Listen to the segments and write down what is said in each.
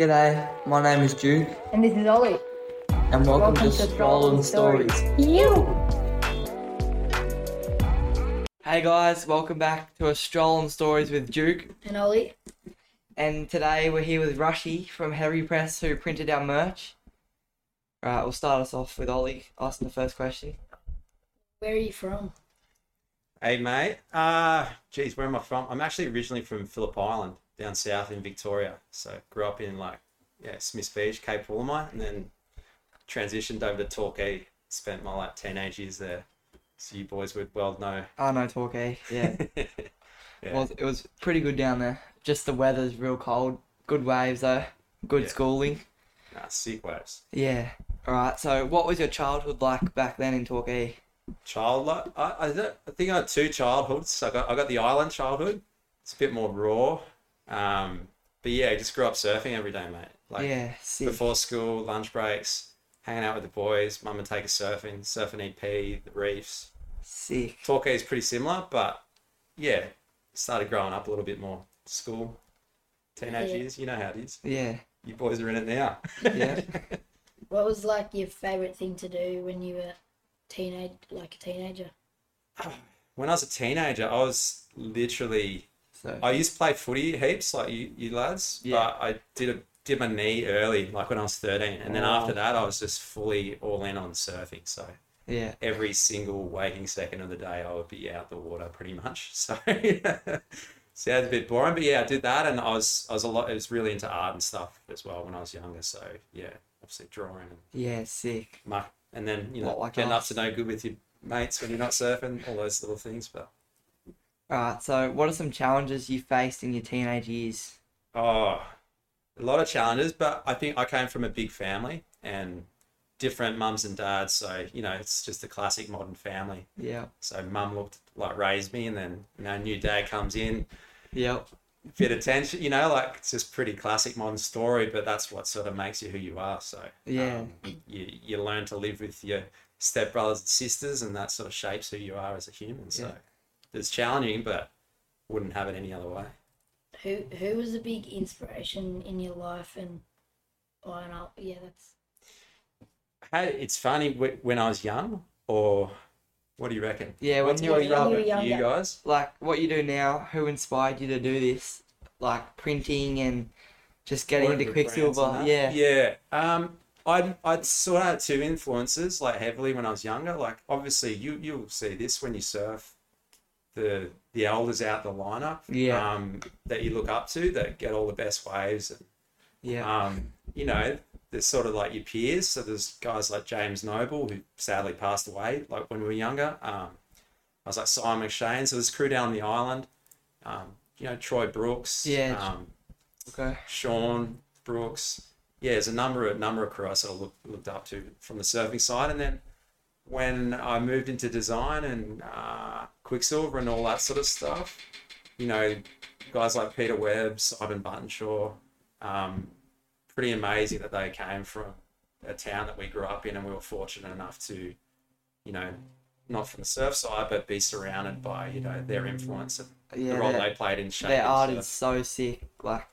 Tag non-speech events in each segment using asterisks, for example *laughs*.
G'day, my name is Duke, And this is Ollie. and welcome, to Strolling Stories. You. Hey guys, welcome back to a Strolling Stories with Duke. And Ollie. And today we're here with Rushy from Heavy Press, who printed our merch. Right, we'll start us off with Ollie asking the first question. Where are you from? Hey mate, uh, geez, where am I from? I'm actually originally from Phillip Island, down south in Victoria. So grew up in like, yeah, Smiths Beach, Cape Woolamai, and then transitioned over to Torquay. Spent my like teenage years there. So you boys would well know. Oh no, Torquay. Yeah, *laughs* yeah. Well, it was pretty good down there. Just the weather's real cold. Good waves though. Good Yeah. schooling. Nah, sick waves. Yeah. Alright, so what was your childhood like back then in Torquay? Child, I, I, I think I had two childhoods. I got, I got the island childhood. It's a bit more raw. Um, but yeah, I just grew up surfing every day, mate. Like yeah, sick. before school, lunch breaks, hanging out with the boys. Mum would take us surfing, surfing EP, the reefs. Sick. Torquay is pretty similar, but yeah, started growing up a little bit more. School, teenage Yeah. years, you know how it is. Yeah. You boys are in it now. Yeah. *laughs* What was like your favourite thing to do when you were teenage, like a teenager? *sighs* when I was a teenager, I was literally So I used to play footy heaps, like you, you lads. Yeah. But I did a, did my knee early, like when I was thirteen, and then Oh. after that, I was just fully all in on surfing. So yeah. every single waking second of the day, I would be out the water pretty much. *laughs* So *laughs* sounds a bit boring, but yeah, I did that, and I was I was a lot. I was really into art and stuff as well when I was younger. So yeah, obviously drawing and Yeah, sick. muck, and then you know What, like getting us? up to no good with your mates when you're not surfing, all those little things. But Alright, so what are some challenges you faced in your teenage years? Oh, a lot of challenges, but I think I came from a big family and different mums and dads. So, you know, it's just a classic modern family. Yeah. So, mum looked like raised me, and then, you know, new dad comes in, Yep. bit of tension, you know, like it's just pretty classic modern story, but that's what sort of makes you who you are. So, Yeah. um, you, you learn to live with your stepbrothers and sisters, and that sort of shapes who you are as a human. So, Yeah. It's challenging, but wouldn't have it any other way. Who who was a big inspiration in your life? And oh, and I'll, yeah, that's Hey, it's funny wh- when I was young, or what do you reckon? Yeah, when What's you were more young. relevant When for you were you guys? Like what you do now, who inspired you to do this? Like printing and just getting Work into with brands and Quiksilver. Yeah. yeah. Um, I I sort of had two influences like heavily when I was younger. Like obviously you you'll see this when you surf, the the elders out the lineup. Yeah. Um, that you look up to that get all the best waves and Yeah. um, you know, there's sort of like your peers. So there's guys like James Noble, who sadly passed away, like when we were younger. Um, I was like Simon McShane. So there's crew down the island. Um, you know, Troy Brooks. Yeah. Um, Okay. Sean Brooks. Yeah, there's a number of number of crew I sort of looked, looked up to from the surfing side, and then when I moved into design and uh, Quiksilver and all that sort of stuff, you know, guys like Peter Webb, Simon Buttonshaw, um, pretty amazing that they came from a town that we grew up in, and we were fortunate enough to, you know, not from the surf side, but be surrounded by you know their influence and Yeah. the role they played in shaping Their art surf. is so sick. Like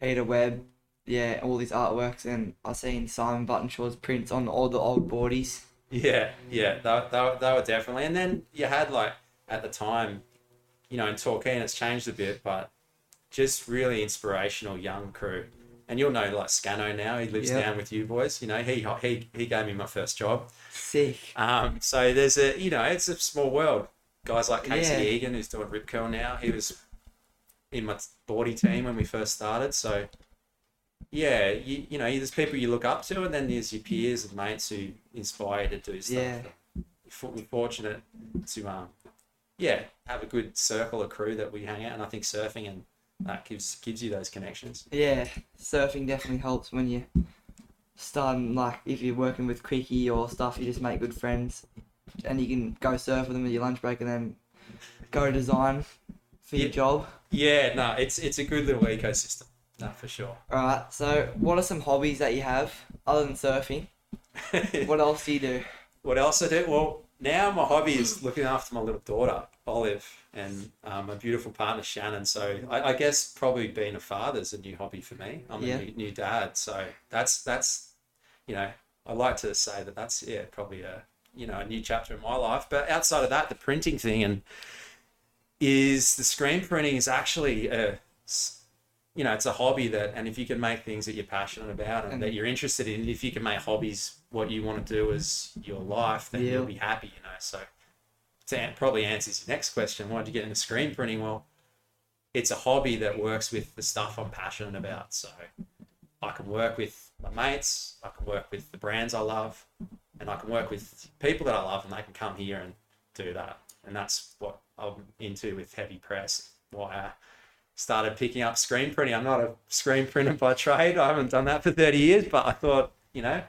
Peter Webb, yeah, all these artworks, and I've seen Simon Buttonshaw's prints on all the old boardies. Yeah, yeah, they, they, they were definitely. And then you had like at the time, you know, in Torquay, and it's changed a bit, but just really inspirational young crew. And you'll know like Scano now. He lives Yeah. down with you boys. You know, he he he gave me my first job. Sick. Um, so there's a you know, it's a small world. Guys like Casey Yeah. Egan, who's doing Rip Curl now. He was in my boardy team when we first started. So yeah, you, you know, there's people you look up to, and then there's your peers and mates who inspire you to do stuff. Yeah. We're fortunate to um, yeah, have a good circle of crew that we hang out, and I think surfing and that gives gives you those connections. Yeah, surfing definitely helps when you starting like if you're working with Quickie or stuff, you just make good friends, and you can go surf with them at your lunch break and then go design for your job. Yeah, no, it's it's a good little ecosystem. No, for sure. All right. So, what are some hobbies that you have other than surfing? *laughs* What else do you do? What else I do? Well, now my hobby is looking after my little daughter Olive and um, my beautiful partner Shannon. So I, I guess probably being a father is a new hobby for me. I'm Yeah. a new, new dad, so that's that's you know I like to say that that's yeah probably a you know a new chapter in my life. But outside of that, the printing thing and is the screen printing is actually a you know it's a hobby that and if you can make things that you're passionate about and, And- that you're interested in if you can make hobbies what you want to do as your life then Yeah. you'll be happy you know. So to probably answers your next question why did you get into screen printing? Well it's a hobby that works with the stuff i'm passionate about. So i can work with my mates i can work with the brands i love and i can work with people that i love and they can come here and do that. And that's what i'm into with heavy press why i started picking up screen printing. I'm not a screen printer by trade. I haven't done that for 30 years, but I thought, you know,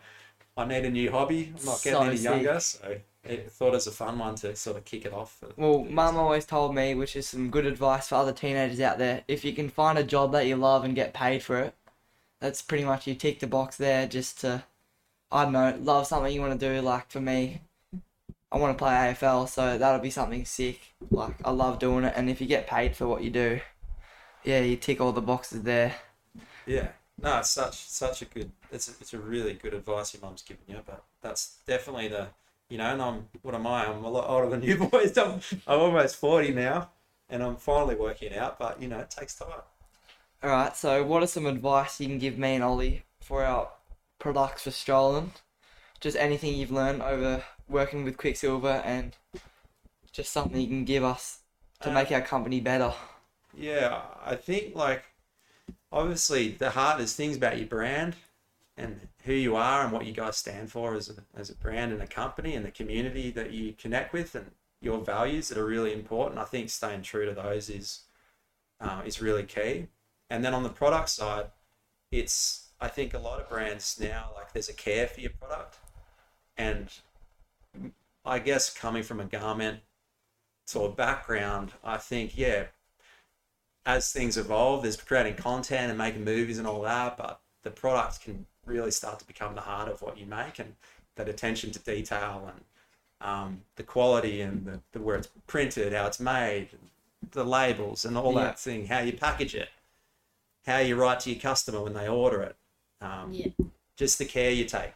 I need a new hobby. I'm not getting So any sick. younger, so I thought it was a fun one to sort of kick it off. Well, mum always told me, which is some good advice for other teenagers out there. If you can find a job that you love and get paid for it, that's pretty much you tick the box there just to, I don't know, love something you want to do. Like for me, I want to play AFL, so that'll be something sick. Like I love doing it, and if you get paid for what you do, yeah, you tick all the boxes there. Yeah, no, it's such such a good. It's a, it's a really good advice your mum's given you, but that's definitely the you know. And I'm what am I? I'm a lot older than you boys. *laughs* I'm, I'm almost forty now, and I'm finally working out. But you know, it takes time. All right, so what are some advice you can give me and Ollie for our products for strolling? Just anything you've learned over working with Quiksilver and just something you can give us to Uh, make our company better. Yeah, I think like obviously the hardest things about your brand and who you are and what you guys stand for as a, as a brand and a company and the community that you connect with and your values that are really important. I think staying true to those is uh, is really key. And then on the product side, it's I think a lot of brands now like there's a care for your product, and I guess coming from a garment sort of background, I think yeah, as things evolve, there's creating content and making movies and all that, but the product can really start to become the heart of what you make and that attention to detail and um, the quality and the, the where it's printed, how it's made, the labels and all Yeah. that thing, how you package it, how you write to your customer when they order it, um, Yeah. just the care you take,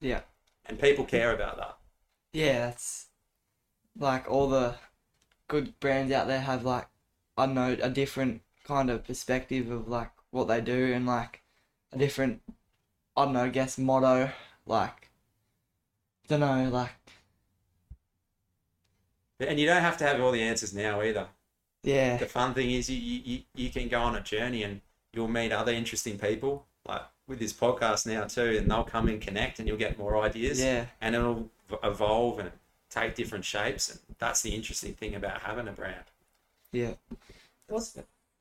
Yeah. and people care about that. Yeah, that's like all the good brands out there have like I don't know a different kind of perspective of like what they do and like a different I don't know I guess motto like don't know like And you don't have to have all the answers now either. yeah. The fun thing is you, you you can go on a journey and you'll meet other interesting people like with this podcast now too and they'll come and connect and you'll get more ideas. Yeah. And it'll evolve and take different shapes and that's the interesting thing about having a brand yeah What's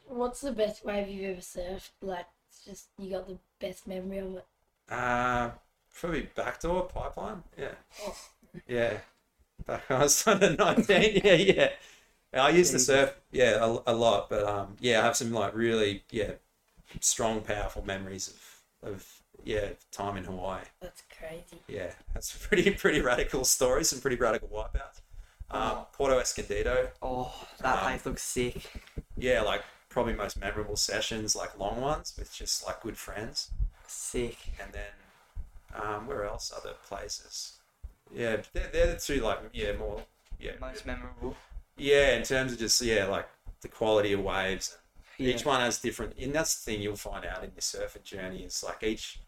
What's the best wave you've ever surfed? Like, it's just you got the best memory of it. uh probably backdoor pipeline yeah Oh. yeah back when I was under 19 *laughs* yeah yeah I used to surf yeah a, a lot but um yeah I have some like really yeah strong powerful memories of of yeah time in Hawaii That's crazy. Yeah, that's *laughs* pretty pretty radical stories, Some pretty radical wipeouts. Um, Puerto Escondido. oh that Um, place looks sick Yeah, like probably most memorable sessions, like long ones with just like good friends. sick And then um, where else? Other places. Yeah, they're, they're the two like yeah more yeah most memorable yeah in terms of just yeah like the quality of waves. yeah Each one has different, and that's the thing you'll find out in your surfing journey is like each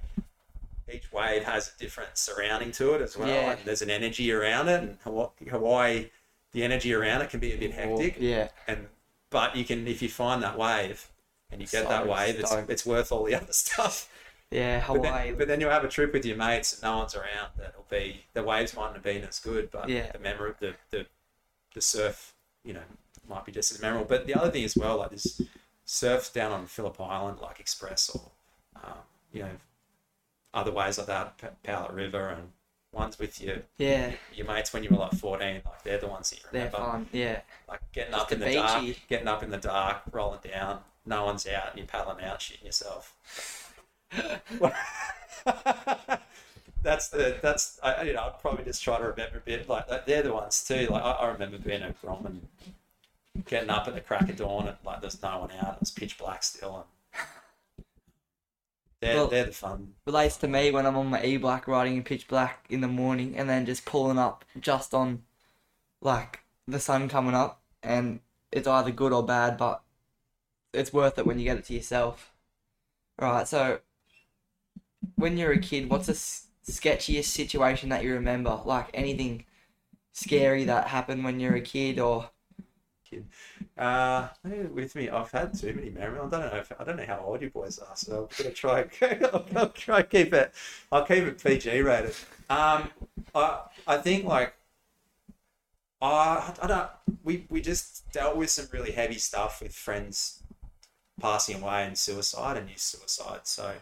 each wave has a different surrounding to it as well, Yeah. and there's an energy around it. And Hawaii, Hawaii, the energy around it can be a bit hectic, yeah and but you can if you find that wave and you get So that wave, it's it's worth all the *laughs* other stuff. yeah But Hawaii then, but then you'll have a trip with your mates and no one's around. That'll be the waves might not have been as good, but Yeah. the memory, the, the the surf, you know, might be just as memorable. But the other thing as well, like this surf down on Phillip Island, like Express or um, you know other ways like that, Powlett River and ones with your yeah your mates when you were like fourteen, like they're the ones that you they're remember. fun yeah Like getting Just up in the the dark, getting up in the dark, rolling down, no one's out, and you're paddling out, shitting yourself. *laughs* that's the that's I you know I'd probably just try to remember a bit like that. They're the ones too. Like I, I remember being at Grom and getting up at the crack of dawn and like there's no one out. It was pitch black still and they're Well- they're the fun. Relates to me when I'm on my e black riding in pitch black in the morning and then just pulling up just on like the sun coming up and it's either good or bad, but it's worth it when you get it to yourself. Right, so when you're a kid, what's the s- sketchiest situation that you remember? Like anything scary that happened when you're a kid or Uh, with me, I've had too many memories. I don't know. If, I don't know how old you boys are, so I'm gonna try. I'll, I'll *laughs* try keep it. I'll keep it PG rated. Um, I I think like, I I don't. We we just dealt with some really heavy stuff with friends passing away and suicide and youth suicide. So,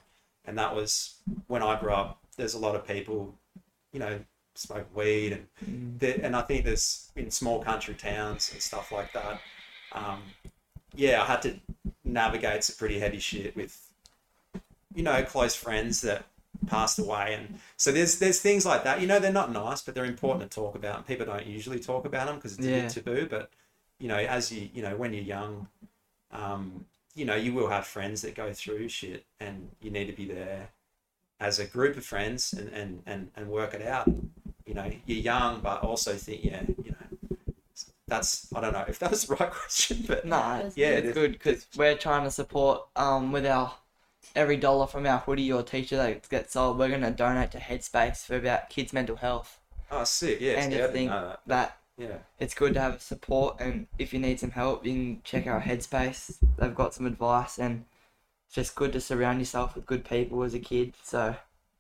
and that was when I grew up. There's a lot of people, you know, smoke weed and there, and I think there's in small country towns and stuff like that. Um, yeah, I had to navigate some pretty heavy shit with, you know, close friends that passed away, and so there's there's things like that. You know, they're not nice, but they're important to talk about. And people don't usually talk about them because it's a bit taboo. But you know, as you you know, when you're young, um, you know, you will have friends that go through shit, and you need to be there as a group of friends and and and, and work it out you know you're young but also think yeah you know that's i don't know if that was the right *laughs* question but nah, That's yeah it's good. because we're trying to support um with our every dollar from our hoodie or t-shirt that gets sold we're going to donate to headspace for about kids mental health. Oh sick yeah and yeah, I just think know that. that yeah. it's good to have support and if you need some help you can check out headspace. They've got some advice and it's just good to surround yourself with good people as a kid so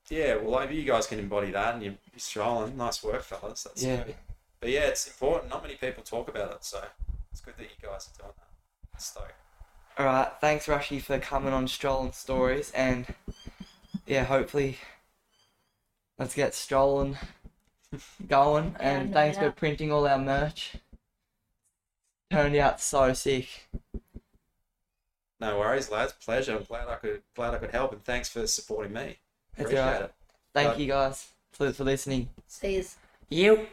yeah well if you guys can embody that and you're, you're strolling nice work fellas. That's Yeah. good. But yeah it's important. Not many people talk about it so it's good that you guys are doing that. Stoked all right thanks rushy for coming on strolling stories and yeah hopefully let's get strolling *laughs* going and no thanks for printing all our merch. Turned out so sick. No worries lads. Pleasure. I'm glad i could glad i could help and thanks for supporting me. That's appreciate alright. it thank Bye. you guys for, for listening See you. you